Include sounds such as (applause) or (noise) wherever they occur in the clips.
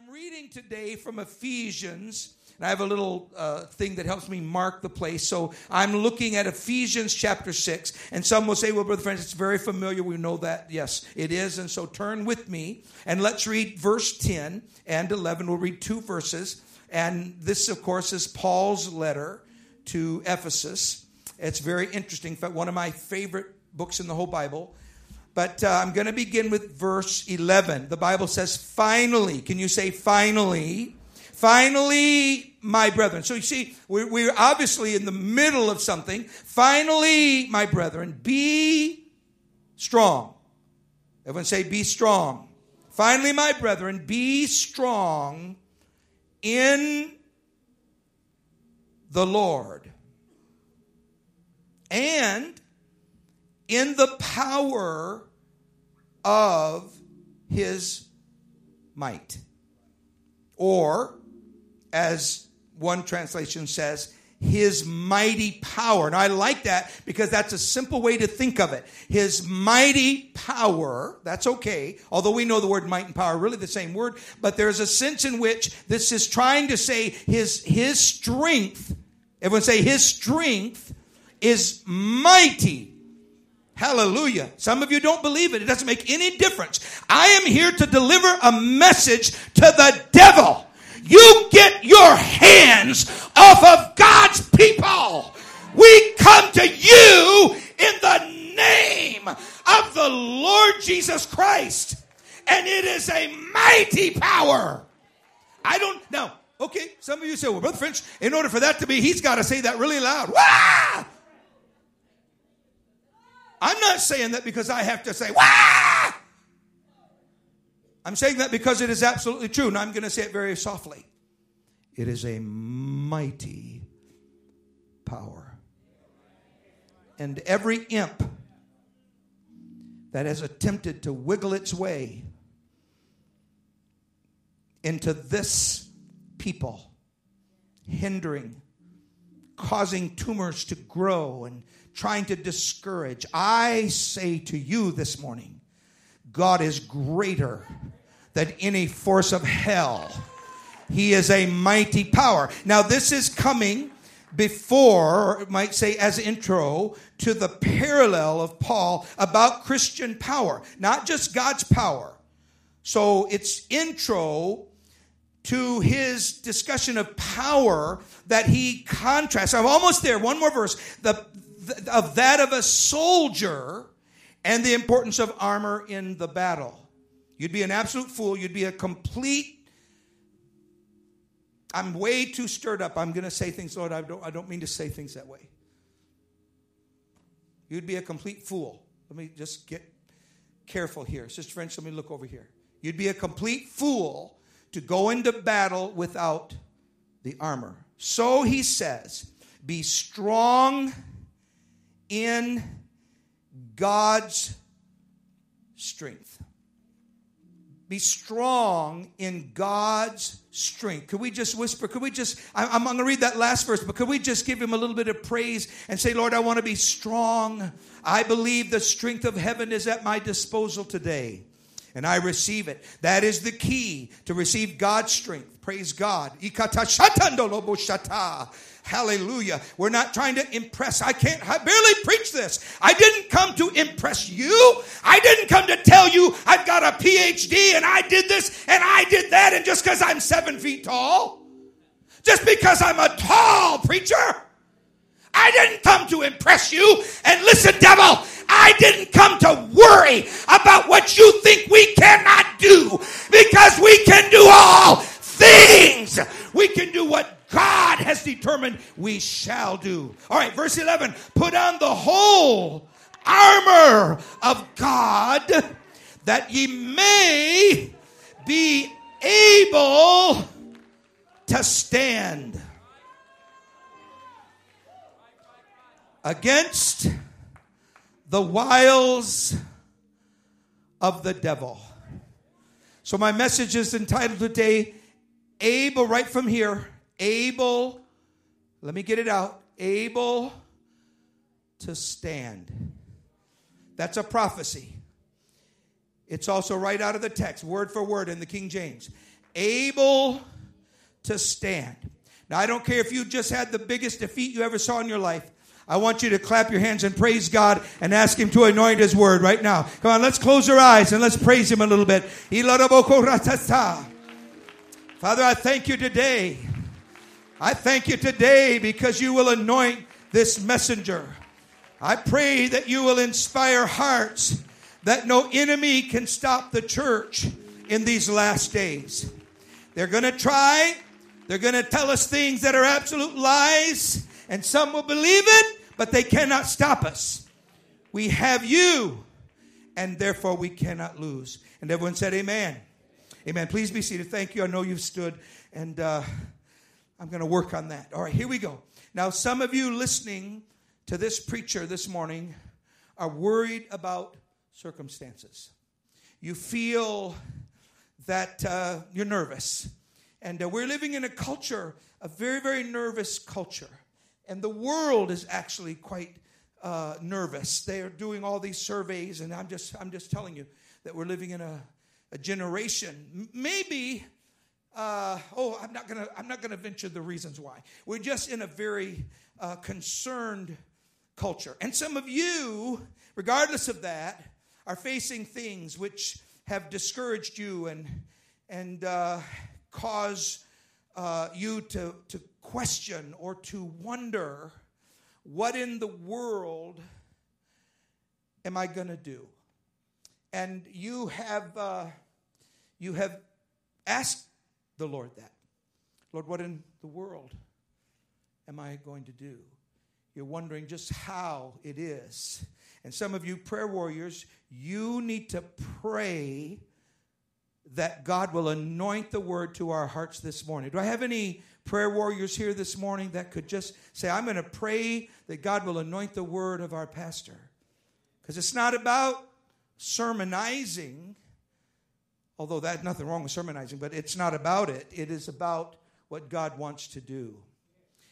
I'm reading today from Ephesians, and I have a little uh, thing that helps me mark the place. So I'm looking at Ephesians chapter 6, and some will say, Well, Brother French, it's very familiar. We know that. Yes, it is. And so turn with me, and let's read verse 10 and 11. We'll read two verses. And this, of course, is Paul's letter to Ephesus. It's very interesting. In fact, one of my favorite books in the whole Bible. But uh, I'm going to begin with verse 11. The Bible says, finally. Can you say finally? Finally, my brethren. So you see, we're, we're obviously in the middle of something. Finally, my brethren, be strong. Everyone say, be strong. Finally, my brethren, be strong in the Lord and in the power of his might. Or, as one translation says, his mighty power. And I like that because that's a simple way to think of it. His mighty power, that's okay, although we know the word might and power are really the same word, but there's a sense in which this is trying to say his, his strength, everyone say his strength is mighty Hallelujah. Some of you don't believe it. It doesn't make any difference. I am here to deliver a message to the devil. You get your hands off of God's people. We come to you in the name of the Lord Jesus Christ. And it is a mighty power. I don't, now, okay, some of you say, well, Brother French, in order for that to be, he's got to say that really loud. Wah! I'm not saying that because I have to say, Wah! I'm saying that because it is absolutely true, and I'm going to say it very softly. It is a mighty power. And every imp that has attempted to wiggle its way into this people, hindering, causing tumors to grow and trying to discourage. I say to you this morning, God is greater than any force of hell. He is a mighty power. Now, this is coming before, or might say as intro, to the parallel of Paul about Christian power, not just God's power. So it's intro to his discussion of power that he contrasts. I'm almost there. One more verse. The, of that of a soldier and the importance of armor in the battle. You'd be an absolute fool. You'd be a complete. I'm way too stirred up. I'm going to say things, Lord, I don't, I don't mean to say things that way. You'd be a complete fool. Let me just get careful here. Sister French, let me look over here. You'd be a complete fool to go into battle without the armor. So he says, Be strong in God's strength. Be strong in God's strength. Could we just whisper? Could we just, I'm, going to read that last verse, but could we just give him a little bit of praise and say, Lord, I want to be strong. I believe the strength of heaven is at my disposal today and I receive it. That is the key to receive God's strength. Praise God. Hallelujah. We're not trying to impress. I can't, I barely preach this. I didn't come to impress you. I didn't come to tell you I've got a PhD and I did this and I did that and just because I'm seven feet tall, just because I'm a tall preacher, I didn't come to impress you. And listen, devil, I didn't come to worry about what you think we cannot do because we can do all things. We can do what God has determined we shall do. All right, verse 11 put on the whole armor of God that ye may be able to stand against the wiles of the devil. So, my message is entitled today, Able, right from here, able, let me get it out, able to stand. That's a prophecy. It's also right out of the text, word for word in the King James. able to stand. Now, I don't care if you just had the biggest defeat you ever saw in your life. I want you to clap your hands and praise God and ask Him to anoint His word right now. Come on, let's close our eyes and let's praise Him a little bit. Father, I thank you today. I thank you today because you will anoint this messenger. I pray that you will inspire hearts that no enemy can stop the church in these last days. They're going to try, they're going to tell us things that are absolute lies, and some will believe it, but they cannot stop us. We have you, and therefore we cannot lose. And everyone said, Amen. Amen. Please be seated. Thank you. I know you've stood, and uh, I'm going to work on that. All right, here we go. Now, some of you listening to this preacher this morning are worried about circumstances. You feel that uh, you're nervous. And uh, we're living in a culture, a very, very nervous culture. And the world is actually quite uh, nervous. They are doing all these surveys, and I'm just, I'm just telling you that we're living in a, a generation. Maybe, uh, oh, I'm not gonna, I'm not gonna venture the reasons why. We're just in a very uh, concerned culture, and some of you, regardless of that, are facing things which have discouraged you and and uh, cause uh, you to to question or to wonder what in the world am I going to do? And you have uh, you have asked the Lord that, Lord, what in the world am I going to do? You're wondering just how it is and some of you prayer warriors, you need to pray that God will anoint the word to our hearts this morning. Do I have any prayer warriors here this morning that could just say, I'm going to pray that God will anoint the word of our pastor? Because it's not about sermonizing, although that's nothing wrong with sermonizing, but it's not about it. It is about what God wants to do.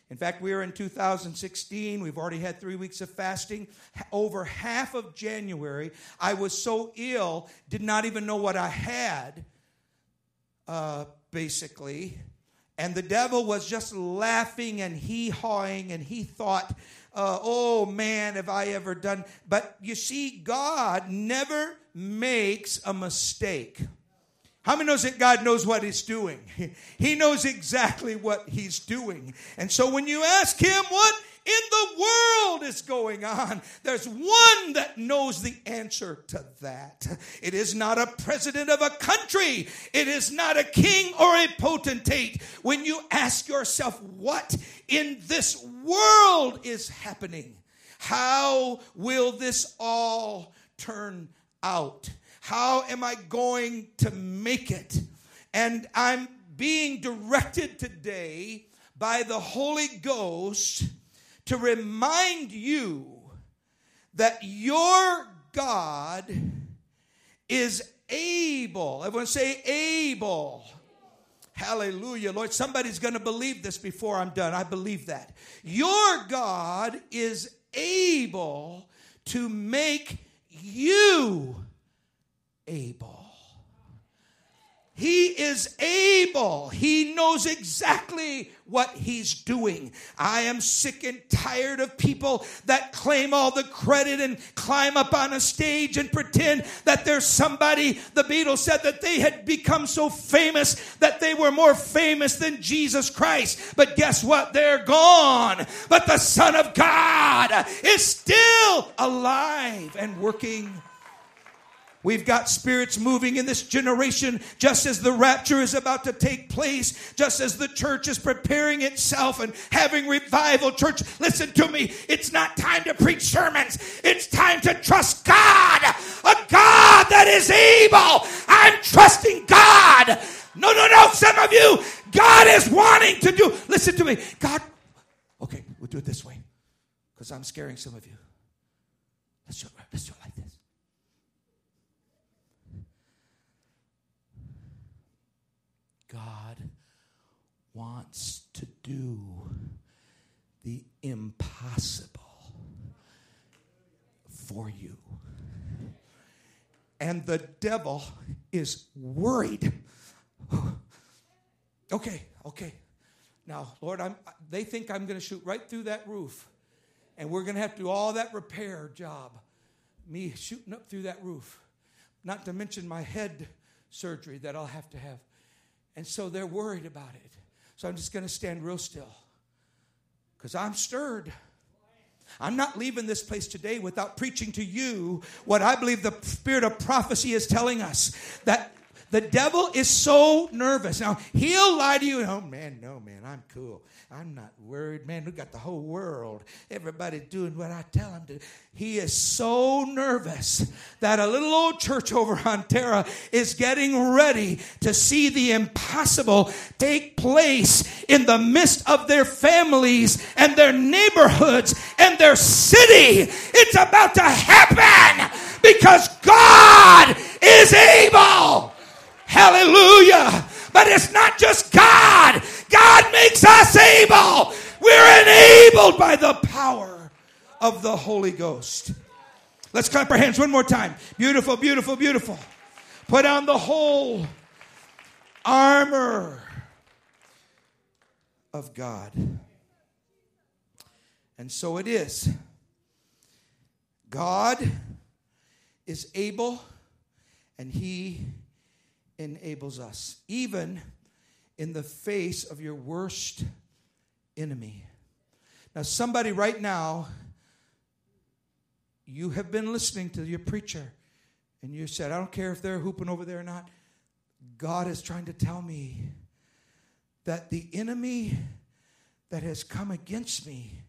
In fact, we are in 2016. We've already had three weeks of fasting. Over half of January, I was so ill, did not even know what I had, uh, basically. And the devil was just laughing and hee hawing, and he thought, uh, oh man, have I ever done. But you see, God never makes a mistake. How many knows that God knows what he's doing? (laughs) He knows exactly what he's doing. And so when you ask him what in the world is going on, there's one that knows the answer to that. It is not a president of a country. It is not a king or a potentate. When you ask yourself what in this world is happening, how will this all turn out? How am I going to make it? And I'm being directed today by the Holy Ghost to remind you that your God is able. Everyone say able. Hallelujah. Lord, somebody's going to believe this before I'm done. I believe that. Your God is able to make you able. He is able. He knows exactly what he's doing. I am sick and tired of people that claim all the credit and climb up on a stage and pretend that there's somebody. The Beatles said that they had become so famous that they were more famous than Jesus Christ. But guess what? They're gone. But the Son of God is still alive and working We've got spirits moving in this generation just as the rapture is about to take place, just as the church is preparing itself and having revival. Church, listen to me. It's not time to preach sermons. It's time to trust God, a God that is able. I'm trusting God. No, no, no. Some of you, God is wanting to do. Listen to me. God, okay, we'll do it this way because I'm scaring some of you. Let's do it, let's do it like this. God wants to do the impossible for you. And the devil is worried. (sighs) Okay, okay. Now, Lord, I'm, they think I'm going to shoot right through that roof, and we're going to have to do all that repair job. Me shooting up through that roof, not to mention my head surgery that I'll have to have. And so they're worried about it. So I'm just going to stand real still because I'm stirred. I'm not leaving this place today without preaching to you what I believe the spirit of prophecy is telling us that the devil is so nervous. Now, he'll lie to you. Oh, man, no, man, I'm cool. I'm not worried. Man, we got the whole world. Everybody doing what I tell them to. He is so nervous that a little old church over (laughs) on Terra is getting ready to see the impossible take place in the midst of their families and their neighborhoods and their city. It's about to happen because God is able. Hallelujah. But it's not just God. God makes us able. We're enabled by the power of the Holy Ghost. Let's clap our hands one more time. Beautiful, beautiful, beautiful. Put on the whole armor of God. And so it is. God is able and He enables us, even in the face of your worst enemy. Now, somebody right now, you have been listening to your preacher, and you said, I don't care if they're hooping over there or not. God is trying to tell me that the enemy that has come against me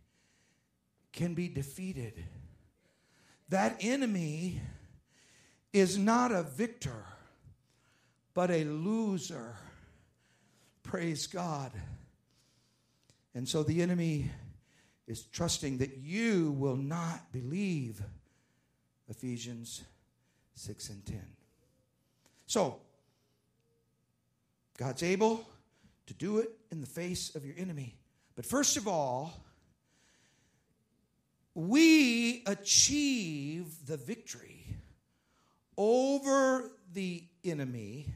can be defeated. That enemy is not a victor but a loser. Praise God. And so the enemy is trusting that you will not believe. Ephesians 6 and 10. So, God's able to do it in the face of your enemy. But first of all, we achieve the victory over the enemy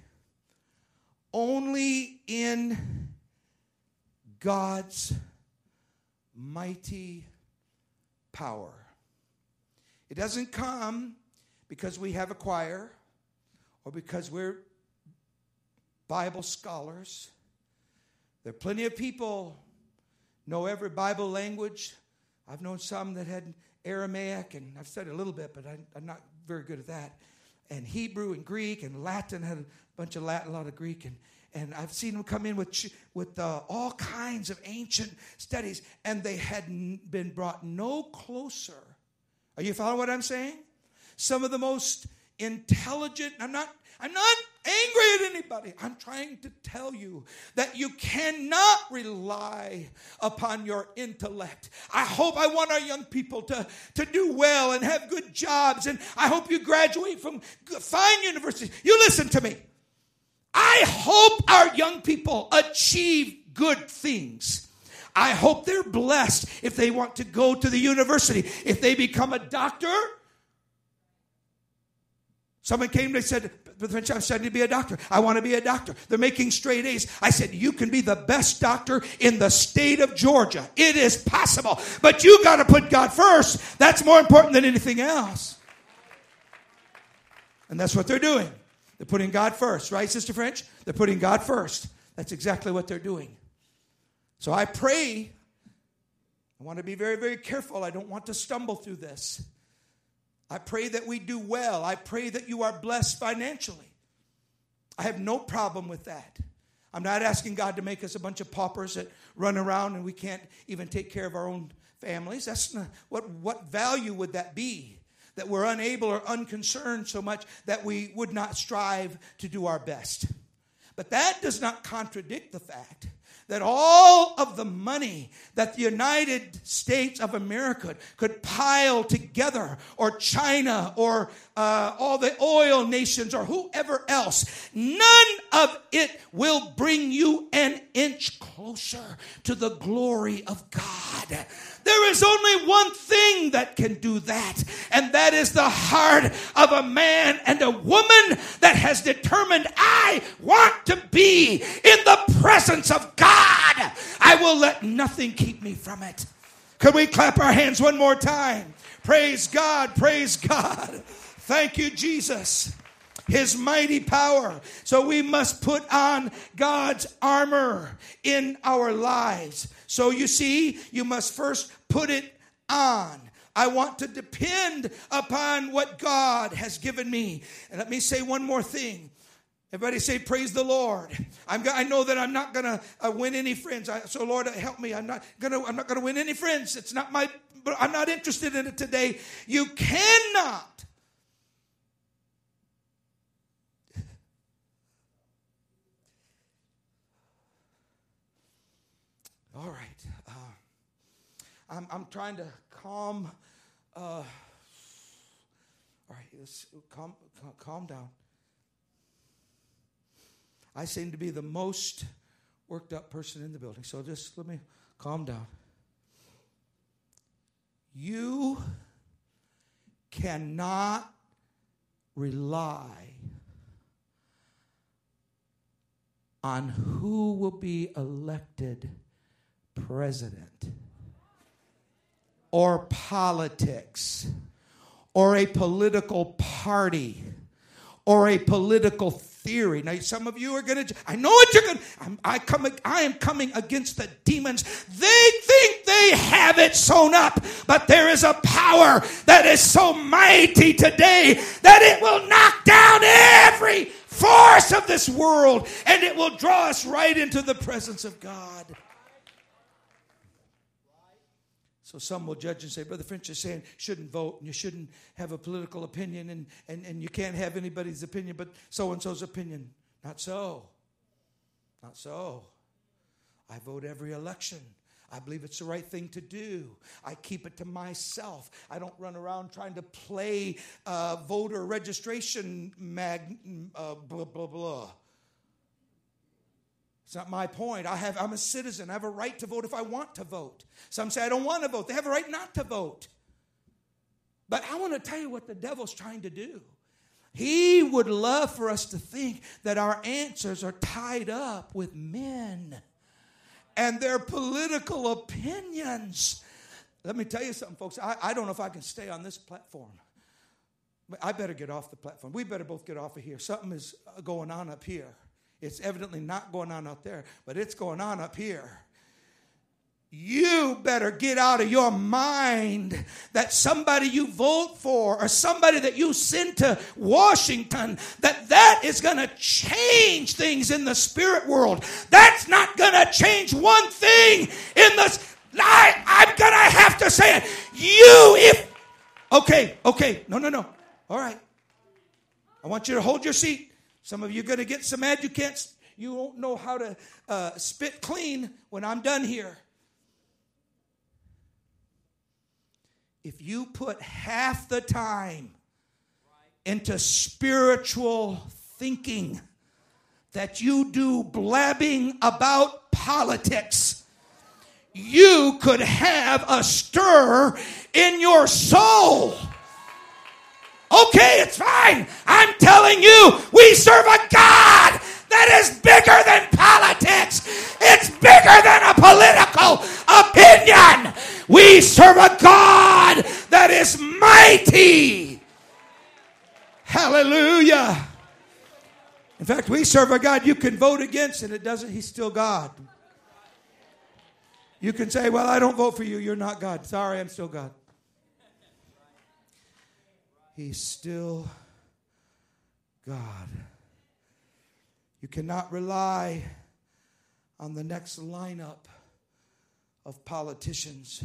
only in God's mighty power. It doesn't come because we have a choir or because we're Bible scholars. There are plenty of people know every Bible language. I've known some that had Aramaic, and I've studied a little bit, but I, am not very good at that. And Hebrew and Greek and Latin had bunch of Latin, a lot of Greek, and and I've seen them come in with with uh, all kinds of ancient studies, and they had been brought no closer. Are you following what I'm saying? Some of the most intelligent. I'm not. I'm not angry at anybody. I'm trying to tell you that you cannot rely upon your intellect. I hope I want our young people to, to do well and have good jobs, and I hope you graduate from fine universities. You listen to me. I hope our young people achieve good things. I hope they're blessed if they want to go to the university. If they become a doctor, someone came, they said, I'm studying to be a doctor. I want to be a doctor. They're making straight A's. I said, You can be the best doctor in the state of Georgia. It is possible. But you got to put God first. That's more important than anything else. And that's what they're doing. They're putting God first, right, Sister French? They're putting God first. That's exactly what they're doing. So I pray. I want to be very, very careful. I don't want to stumble through this. I pray that we do well. I pray that you are blessed financially. I have no problem with that. I'm not asking God to make us a bunch of paupers that run around and we can't even take care of our own families. That's not, what, what value would that be? That we're unable or unconcerned so much that we would not strive to do our best. But that does not contradict the fact that all of the money that the United States of America could pile together, or China, or uh, all the oil nations, or whoever else, none of it will bring you an inch closer to the glory of God. There is only one thing that can do that, and that is the heart of a man and a woman that has determined, I want to be in the presence of God. I will let nothing keep me from it. Could we clap our hands one more time? Praise God, praise God. Thank you, Jesus his mighty power. So we must put on God's armor in our lives. So you see, you must first put it on. I want to depend upon what God has given me. And let me say one more thing. Everybody say, Praise the Lord. I'm, I know that I'm not going to uh, win any friends. I, so, Lord, help me. I'm not going to I'm not going to win any friends. It's not my, I'm not interested in it today. You cannot All right. Uh, I'm, I'm trying to calm. Uh, all right, let's calm, calm down. I seem to be the most worked up person in the building, so just let me calm down. You cannot rely on who will be elected president or politics or a political party or a political theory. Now, some of you are going to, I know what you're going to, I, come, I am coming against the demons. They think they have it sewn up, but there is a power that is so mighty today that it will knock down every force of this world and it will draw us right into the presence of God. So some will judge and say, Brother French is saying shouldn't vote and you shouldn't have a political opinion and, and, and you can't have anybody's opinion but so and so's opinion. Not so. Not so. I vote every election. I believe it's the right thing to do. I keep it to myself. I don't run around trying to play uh, voter registration mag, uh, blah, blah, blah. It's not my point. I have, I'm a citizen. I have a right to vote if I want to vote. Some say I don't want to vote. They have a right not to vote. But I want to tell you what the devil's trying to do. He would love for us to think that our answers are tied up with men and their political opinions. Let me tell you something, folks. I, I don't know if I can stay on this platform. I better get off the platform. We better both get off of here. Something is uh, going on up here. It's evidently not going on out there, but it's going on up here. You better get out of your mind that somebody you vote for or somebody that you send to Washington that that is going to change things in the spirit world. That's not going to change one thing in the I, I'm going to have to say it. You if Okay, okay. No, no, no. All right. I want you to hold your seat. Some of you are going to get so mad you can't, you won't know how to uh, spit clean when I'm done here. If you put half the time into spiritual thinking that you do blabbing about politics, you could have a stir in your soul. Okay, it's fine. I'm telling you, we serve a God that is bigger than politics. It's bigger than a political opinion. We serve a God that is mighty. Hallelujah. In fact, we serve a God you can vote against and it doesn't, He's still God. You can say, Well, I don't vote for you. You're not God. Sorry, I'm still God. He's still God. You cannot rely on the next lineup of politicians,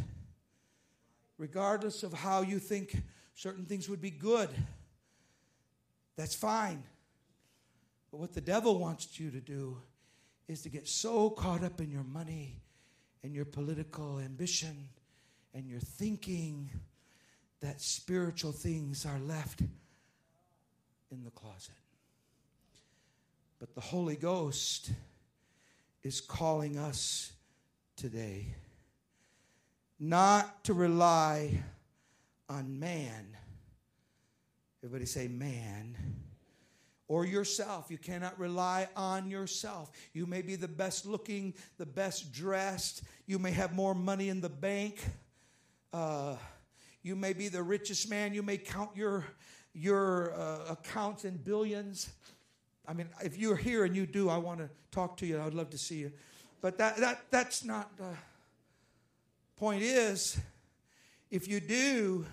regardless of how you think certain things would be good. That's fine. But what the devil wants you to do is to get so caught up in your money and your political ambition and your thinking that spiritual things are left in the closet. But the Holy Ghost is calling us today not to rely on man. Everybody say, man. Or yourself. You cannot rely on yourself. You may be the best looking, the best dressed. You may have more money in the bank. Uh, you may be the richest man. You may count your, your uh, accounts in billions. I mean, if you're here and you do, I want to talk to you. I'd love to see you. But that, that, that's not. Uh, point is, if you do,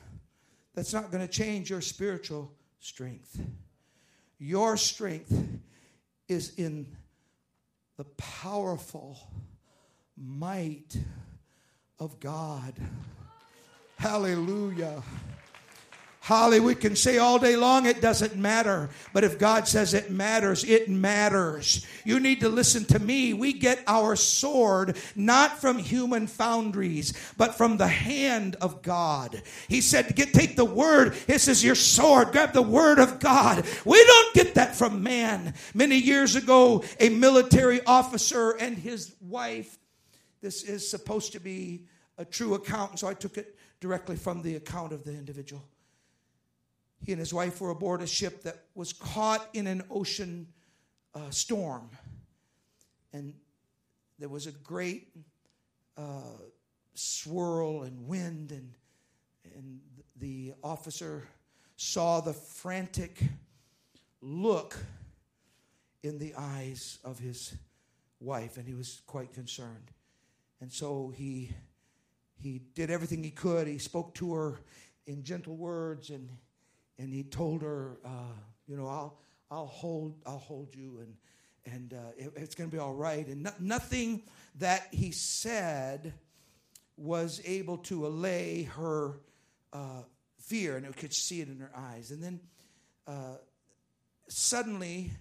that's not going to change your spiritual strength. Your strength is in the powerful might of God. Hallelujah. Holly, we can say all day long it doesn't matter. But if God says it matters, it matters. You need to listen to me. We get our sword not from human foundries, but from the hand of God. He said, get, take the word. This is your sword. Grab the word of God. We don't get that from man. Many years ago, a military officer and his wife, this is supposed to be a true account, so I took it directly from the account of the individual he and his wife were aboard a ship that was caught in an ocean uh, storm. And there was a great uh, swirl and wind, and, and the officer saw the frantic look in the eyes of his wife, and he was quite concerned. And so he, he did everything he could. He spoke to her in gentle words and and he told her, uh, you know, I'll, I'll hold, I'll hold you, and and uh, it, it's going to be all right. And no, nothing that he said was able to allay her uh, fear, and I could see it in her eyes. And then uh, suddenly,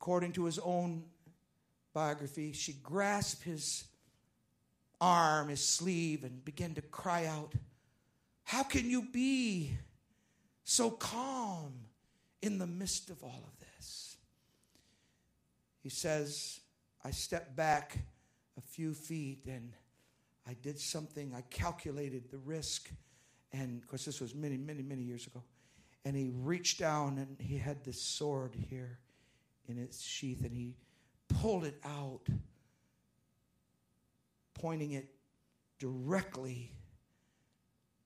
according to his own biography, she grasped his arm, his sleeve, and began to cry out, How can you be so calm in the midst of all of this. He says, I stepped back a few feet and I did something. I calculated the risk. And of course, this was many, many, many years ago. And he reached down and he had this sword here in its sheath and he pulled it out, pointing it directly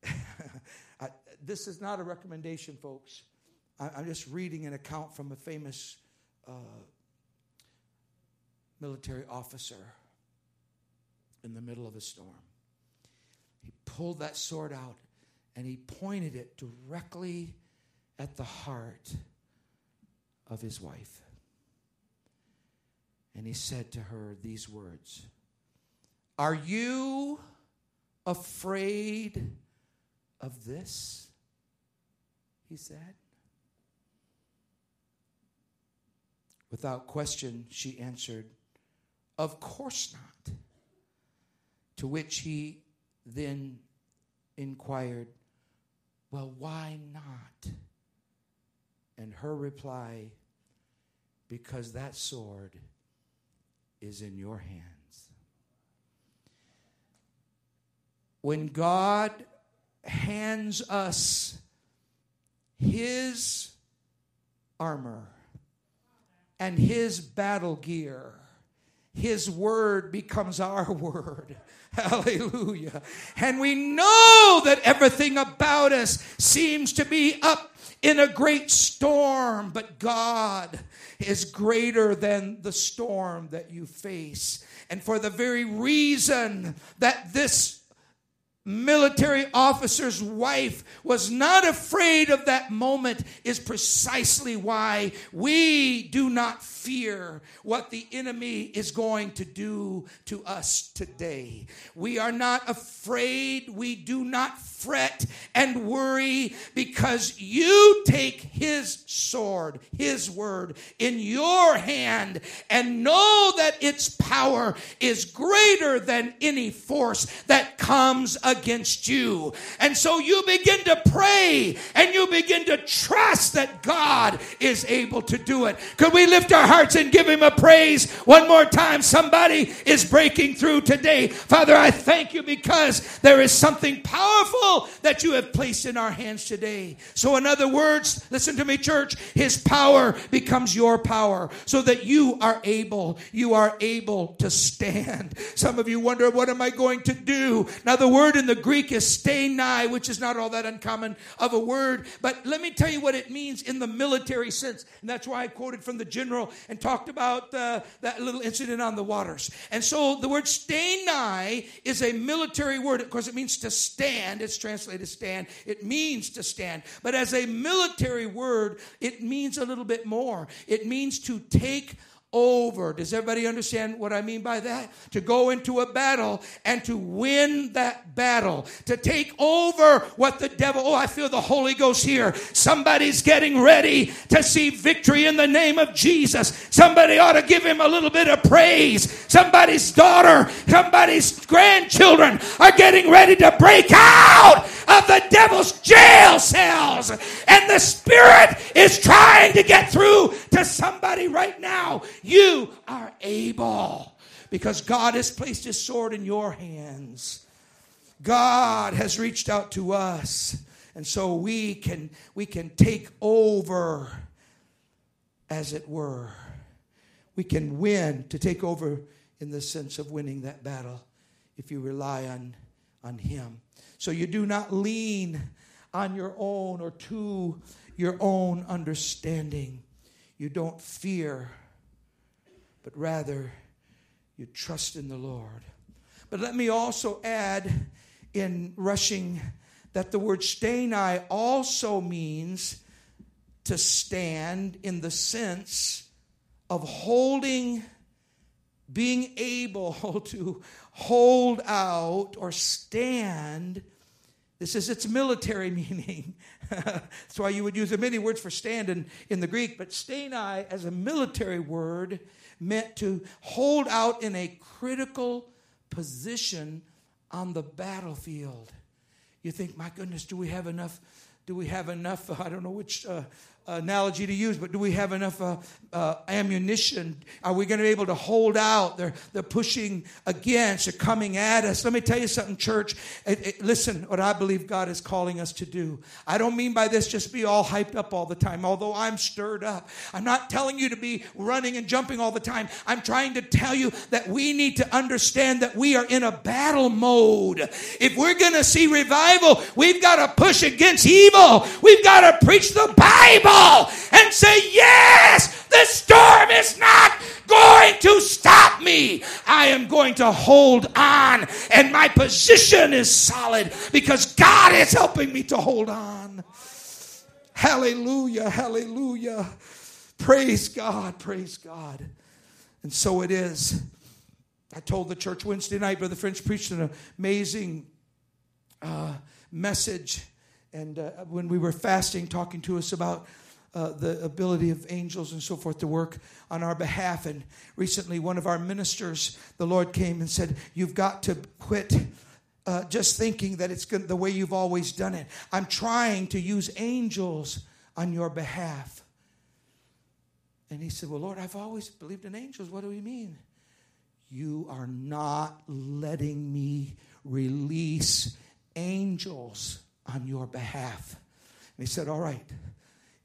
(laughs) I, this is not a recommendation, folks. I, am just reading an account from a famous uh, military officer in the middle of a storm. He pulled that sword out and he pointed it directly at the heart of his wife. And he said to her these words Are you afraid of this? He said. Without question, she answered, Of course not. To which he then inquired, Well, why not? And her reply, Because that sword is in your hands. When God hands us his armor and his battle gear. His word becomes our (laughs) word. Hallelujah. And we know that everything about us seems to be up in a great storm, but God is greater than the storm that you face. And for the very reason that this military officer's wife was not afraid of that moment is precisely why we do not fear what the enemy is going to do to us today. We are not afraid. We do not fret and worry because you take his sword, his word in your hand and know that its power is greater than any force that comes against you. And so you begin to pray and you begin to trust that God is able to do it. Could we lift our hearts and give him a praise one more time? Somebody is breaking through today. Father, I thank you because there is something powerful that you have placed in our hands today. So, in other words, listen to me, church, his power becomes your power so that you are able, you are able to stand. Some of you wonder, what am I going to do? Now, the word in the Greek is sthenai, which is not all that uncommon of a word, but let me tell you what it means in the military sense. And that's why I quoted from the general and talked about uh, that little incident on the waters. And so the word sthenai is a military word. Of course, it means to stand. It's translated stand. It means to stand. But as a military word, it means a little bit more. It means to take over. Does everybody understand what I mean by that? To go into a battle and to win that battle, to take over what the devil, oh, I feel the Holy Ghost here. Somebody's getting ready to see victory in the name of Jesus. Somebody ought to give him a little bit of praise. Somebody's daughter, somebody's grandchildren are getting ready to break out of the devil's jail cells. And the Spirit is trying to get through to somebody right now. You are able because God has placed his sword in your hands. God has reached out to us. And so we can we can take over as it were. We can win to take over in the sense of winning that battle if you rely on on him. So you do not lean on your own or to your own understanding. You don't fear, but rather you trust in the Lord. But let me also add in rushing that the word sthenai also means to stand in the sense of holding, being able (laughs) to hold out or stand. This is its military (laughs) meaning. That's why you would use many words for stand in, in the Greek, but sthenai as a military word meant to hold out in a critical position on the battlefield. You think, my goodness, do we have enough? Do we have enough? (laughs) I don't know which uh, analogy to use, but do we have enough uh, uh, ammunition? Are we going to be able to hold out? They're, they're pushing against, they're coming at us. Let me tell you something, church. It, it, listen, what I believe God is calling us to do. I don't mean by this just be all hyped up all the time, although I'm stirred up. I'm not telling you to be running and jumping all the time. I'm trying to tell you that we need to understand that we are in a battle mode. If we're going to see revival, we've got to push against evil, we've got to preach the Bible and say, Yes, the storm is not going to stop me. I am going to hold on, and my position is solid because God is helping me to hold on. Hallelujah, hallelujah. Praise God, praise God. And so it is. I told the church Wednesday night, Brother French preached an amazing uh, message. And uh, when we were fasting, talking to us about uh, the ability of angels and so forth to work on our behalf. And recently, one of our ministers, the Lord came and said, You've got to quit. Uh, just thinking that it's the way you've always done it. I'm trying to use angels on your behalf. And he said, Well, Lord, I've always believed in angels. What do you mean? You are not letting me release angels on your behalf. And he said, All right,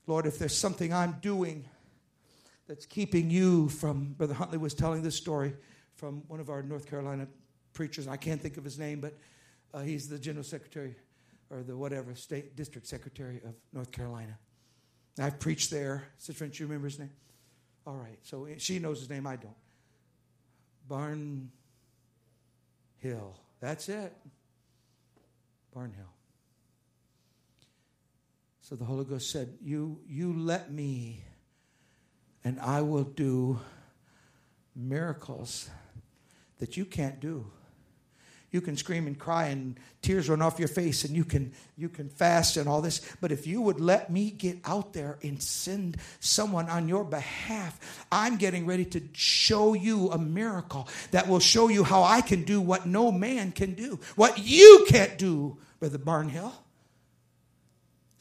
Lord, if there's something I'm doing that's keeping you from, Brother Huntley was telling this story from one of our North Carolina preachers. I can't think of his name, but uh, he's the general secretary or the whatever state district secretary of North Carolina. I've preached there. Sister French, you remember his name? All right. So she knows his name. I don't. Barn Hill. That's it. Barnhill. So the Holy Ghost said, You, you let me, and I will do miracles that you can't do. you can scream and cry and tears run off your face and you can you can fast and all this but if you would let me get out there and send someone on your behalf i'm getting ready to show you a miracle that will show you how i can do what no man can do what you can't do brother barnhill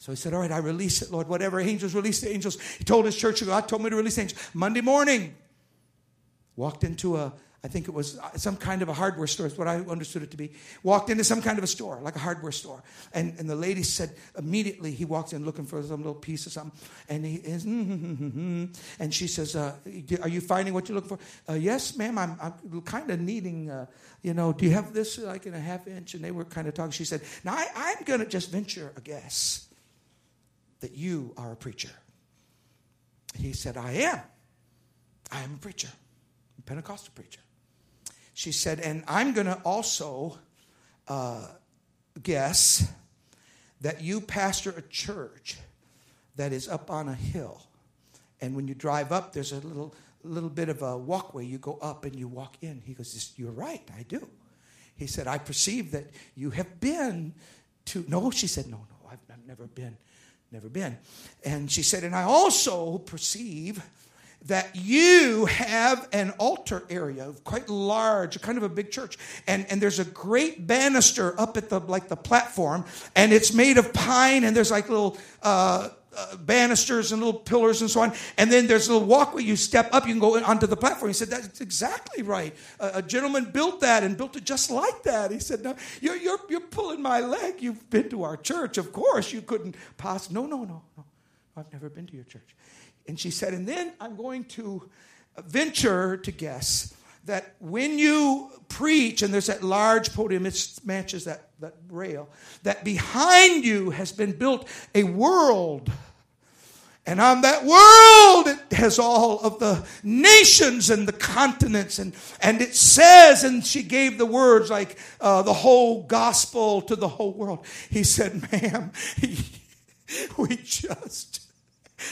so he said, All right, I release it, Lord. Whatever angels release the angels. He told his church, God told me to release angels. Monday morning, walked into a, I think it was some kind of a hardware store, is what I understood it to be. Walked into some kind of a store, like a hardware store. And, and the lady said, immediately he walked in looking for some little piece of something. And he is, (laughs) and she says, uh, Are you finding what you're looking for? Uh, yes, ma'am, I'm, I'm kind of needing, uh, you know, do you have this like in a half inch? And they were kind of talking. She said, Now I, I'm going to just venture a guess that you are a preacher. He said, I am. I am a preacher, a Pentecostal preacher. She said, and I'm going to also uh, guess that you pastor a church that is up on a hill. And when you drive up, there's a little, little bit of a walkway. You go up and you walk in. He goes, You're right, I do. He said, I perceive that you have been to. No, she said, No, no, I've, I've never been Never been. And she said, And I also perceive that you have an altar area, quite large, kind of a big church. And, and there's a great banister up at the like the platform, and it's made of pine, and there's like little uh, uh, banisters and little pillars and so on. And then there's a little walkway. You step up, you can go onto the platform. He said, That's exactly right. a gentleman built that and built it just like that. He said, No, you're, you're, you're pulling my leg. You've been to our church. Of course, you couldn't possibly. No, no, no, no. I've never been to your church. And she said, And then I'm going to venture to guess that when you preach and there's that large podium, it matches that, that rail, that behind you has been built a world. And on that world, it has all of the nations and the continents. And, and it says, and she gave the words like uh, the whole gospel to the whole world. He said, ma'am, (laughs) we just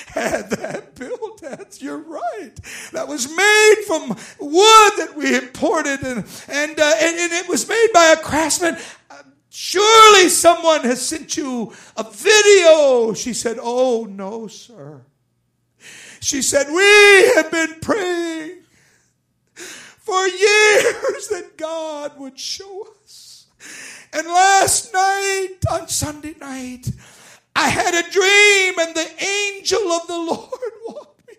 had that built. That's you're right. That was made from wood that we imported, and and uh, and, and, it was made by a craftsman. Surely someone has sent you a video. She said, "Oh no, sir." She said, "We have been praying for years that God would show us." And last night, on Sunday night, I had a dream, and the angel of the Lord (laughs) walked me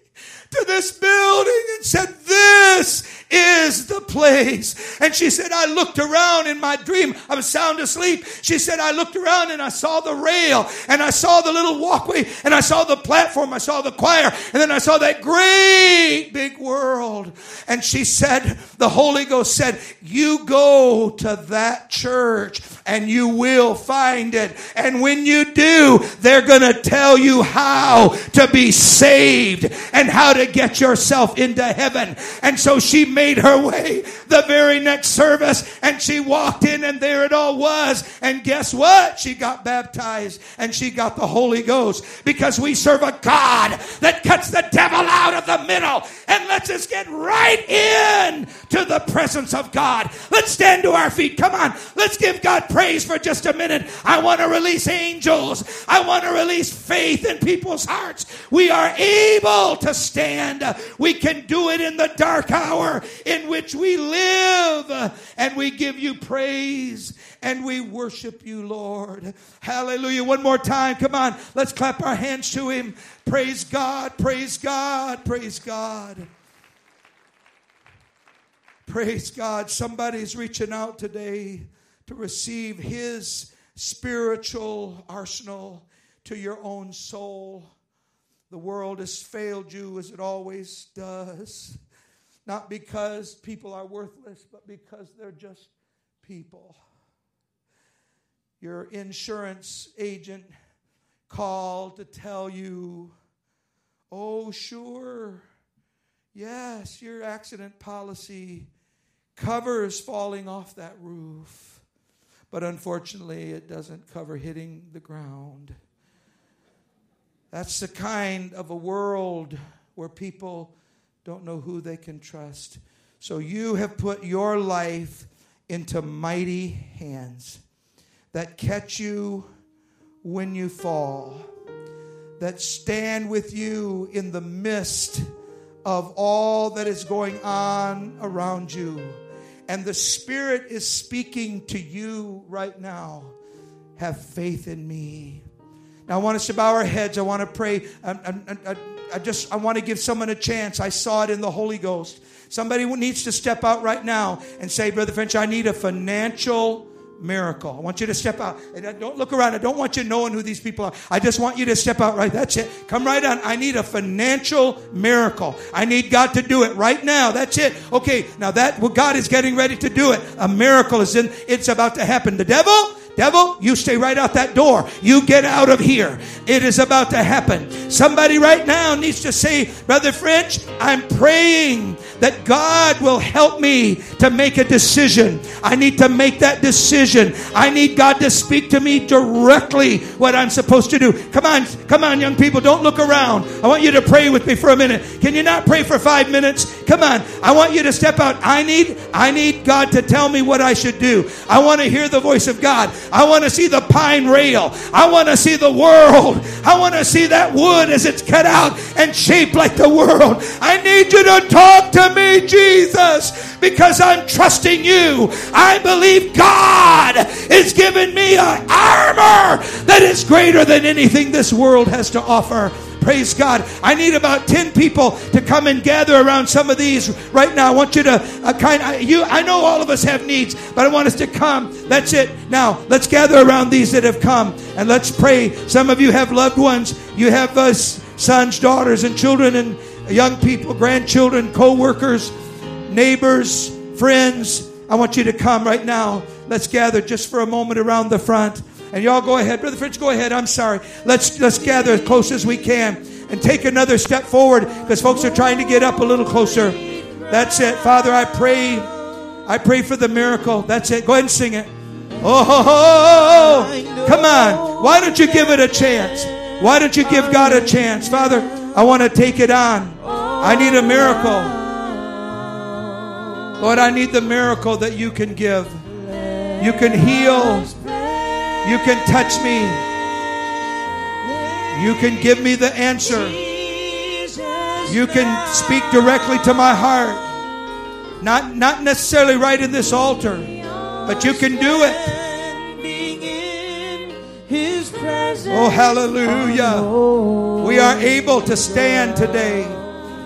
to this building and said, This is the place. And she said, I looked around in my dream. I was sound asleep. She said, I looked around and I saw the rail and I saw the little walkway and I saw the platform. I saw the choir and then I saw that great big world. And she said, the Holy Ghost said, you go to that church and you will find it. And when you do, they're going to tell you how to be saved and how to get yourself into heaven. And so she made made her way the very next service and she walked in and there it all was. And guess what? She got baptized and she got the Holy Ghost because we serve a God that cuts the devil out of the middle and lets us get right in to the presence of God. Let's stand to our feet. Come on. Let's give God praise for just a minute. I want to release angels. I want to release faith in people's hearts. We are able to stand. We can do it in the dark hour in which we live. And we give you praise and we worship you, Lord. Hallelujah. One more time. Come on. Let's clap our hands to Him. Praise God. Praise God. Praise God. Praise God. Somebody's reaching out today to receive His spiritual arsenal to your own soul. The world has failed you as it always does. Not because people are worthless, but because they're just people. Your insurance agent called to tell you, oh, sure, yes, your accident policy covers falling off that roof. But unfortunately, it doesn't cover hitting the ground. That's the kind of a world where people don't know who they can trust. So you have put your life into mighty hands that catch you when you fall, that stand with you in the midst of all that is going on around you. And the Spirit is speaking to you right now. Have faith in me. Now, I want us to bow our heads. I want to pray. I, I, I, I just I want to give someone a chance. I saw it in the Holy Ghost. Somebody needs to step out right now and say, Brother French, I need a financial miracle. I want you to step out. And don't look around. I don't want you knowing who these people are. I just want you to step out right. That's it. Come right on. I need a financial miracle. I need God to do it right now. That's it. Okay. Now that well, God is getting ready to do it. A miracle is in. It's about to happen. The devil Devil, you stay right out that door. You get out of here. It is about to happen. Somebody right now needs to say, Brother French, I'm praying that God will help me to make a decision. I need to make that decision. I need God to speak to me directly what I'm supposed to do. Come on, come on, young people. Don't look around. I want you to pray with me for a minute. Can you not pray for five minutes? Come on. I want you to step out. I need, I need God to tell me what I should do. I want to hear the voice of God. I want to see the pine rail. I want to see the world. I want to see that wood as it's cut out and shaped like the world. I need you to talk to me, Jesus, because I'm trusting you. I believe God is giving me an armor that is greater than anything this world has to offer. Praise God. I need about 10 people to come and gather around some of these right now. I want you to uh, kind of, you, I know all of us have needs, but I want us to come. That's it. Now, let's gather around these that have come and let's pray. Some of you have loved ones. You have uh, sons, daughters, and children, and young people, grandchildren, co workers, neighbors, friends. I want you to come right now. Let's gather just for a moment around the front. And y'all go ahead. Brother Fritz, go ahead. I'm sorry. Let's let's gather as close as we can and take another step forward because folks are trying to get up a little closer. That's it. Father, I pray. I pray for the miracle. That's it. Go ahead and sing it. Oh, come on. Why don't you give it a chance? Why don't you give God a chance? Father, I want to take it on. I need a miracle. Lord, I need the miracle that you can give. You can heal. You can touch me. You can give me the answer. You can speak directly to my heart. Not, not necessarily right in this altar, but you can do it. Oh, hallelujah. We are able to stand today.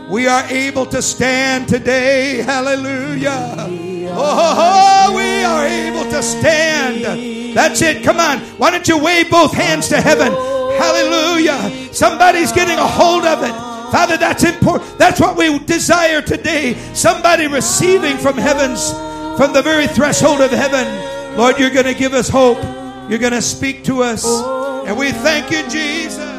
We are able to stand today. Hallelujah. Oh, we are able to stand. That's it. Come on. Why don't you wave both hands to heaven? Hallelujah. Somebody's getting a hold of it. Father, that's important. That's what we desire today. Somebody receiving from heaven's, from the very threshold of heaven. Lord, you're going to give us hope. You're going to speak to us. And we thank you, Jesus.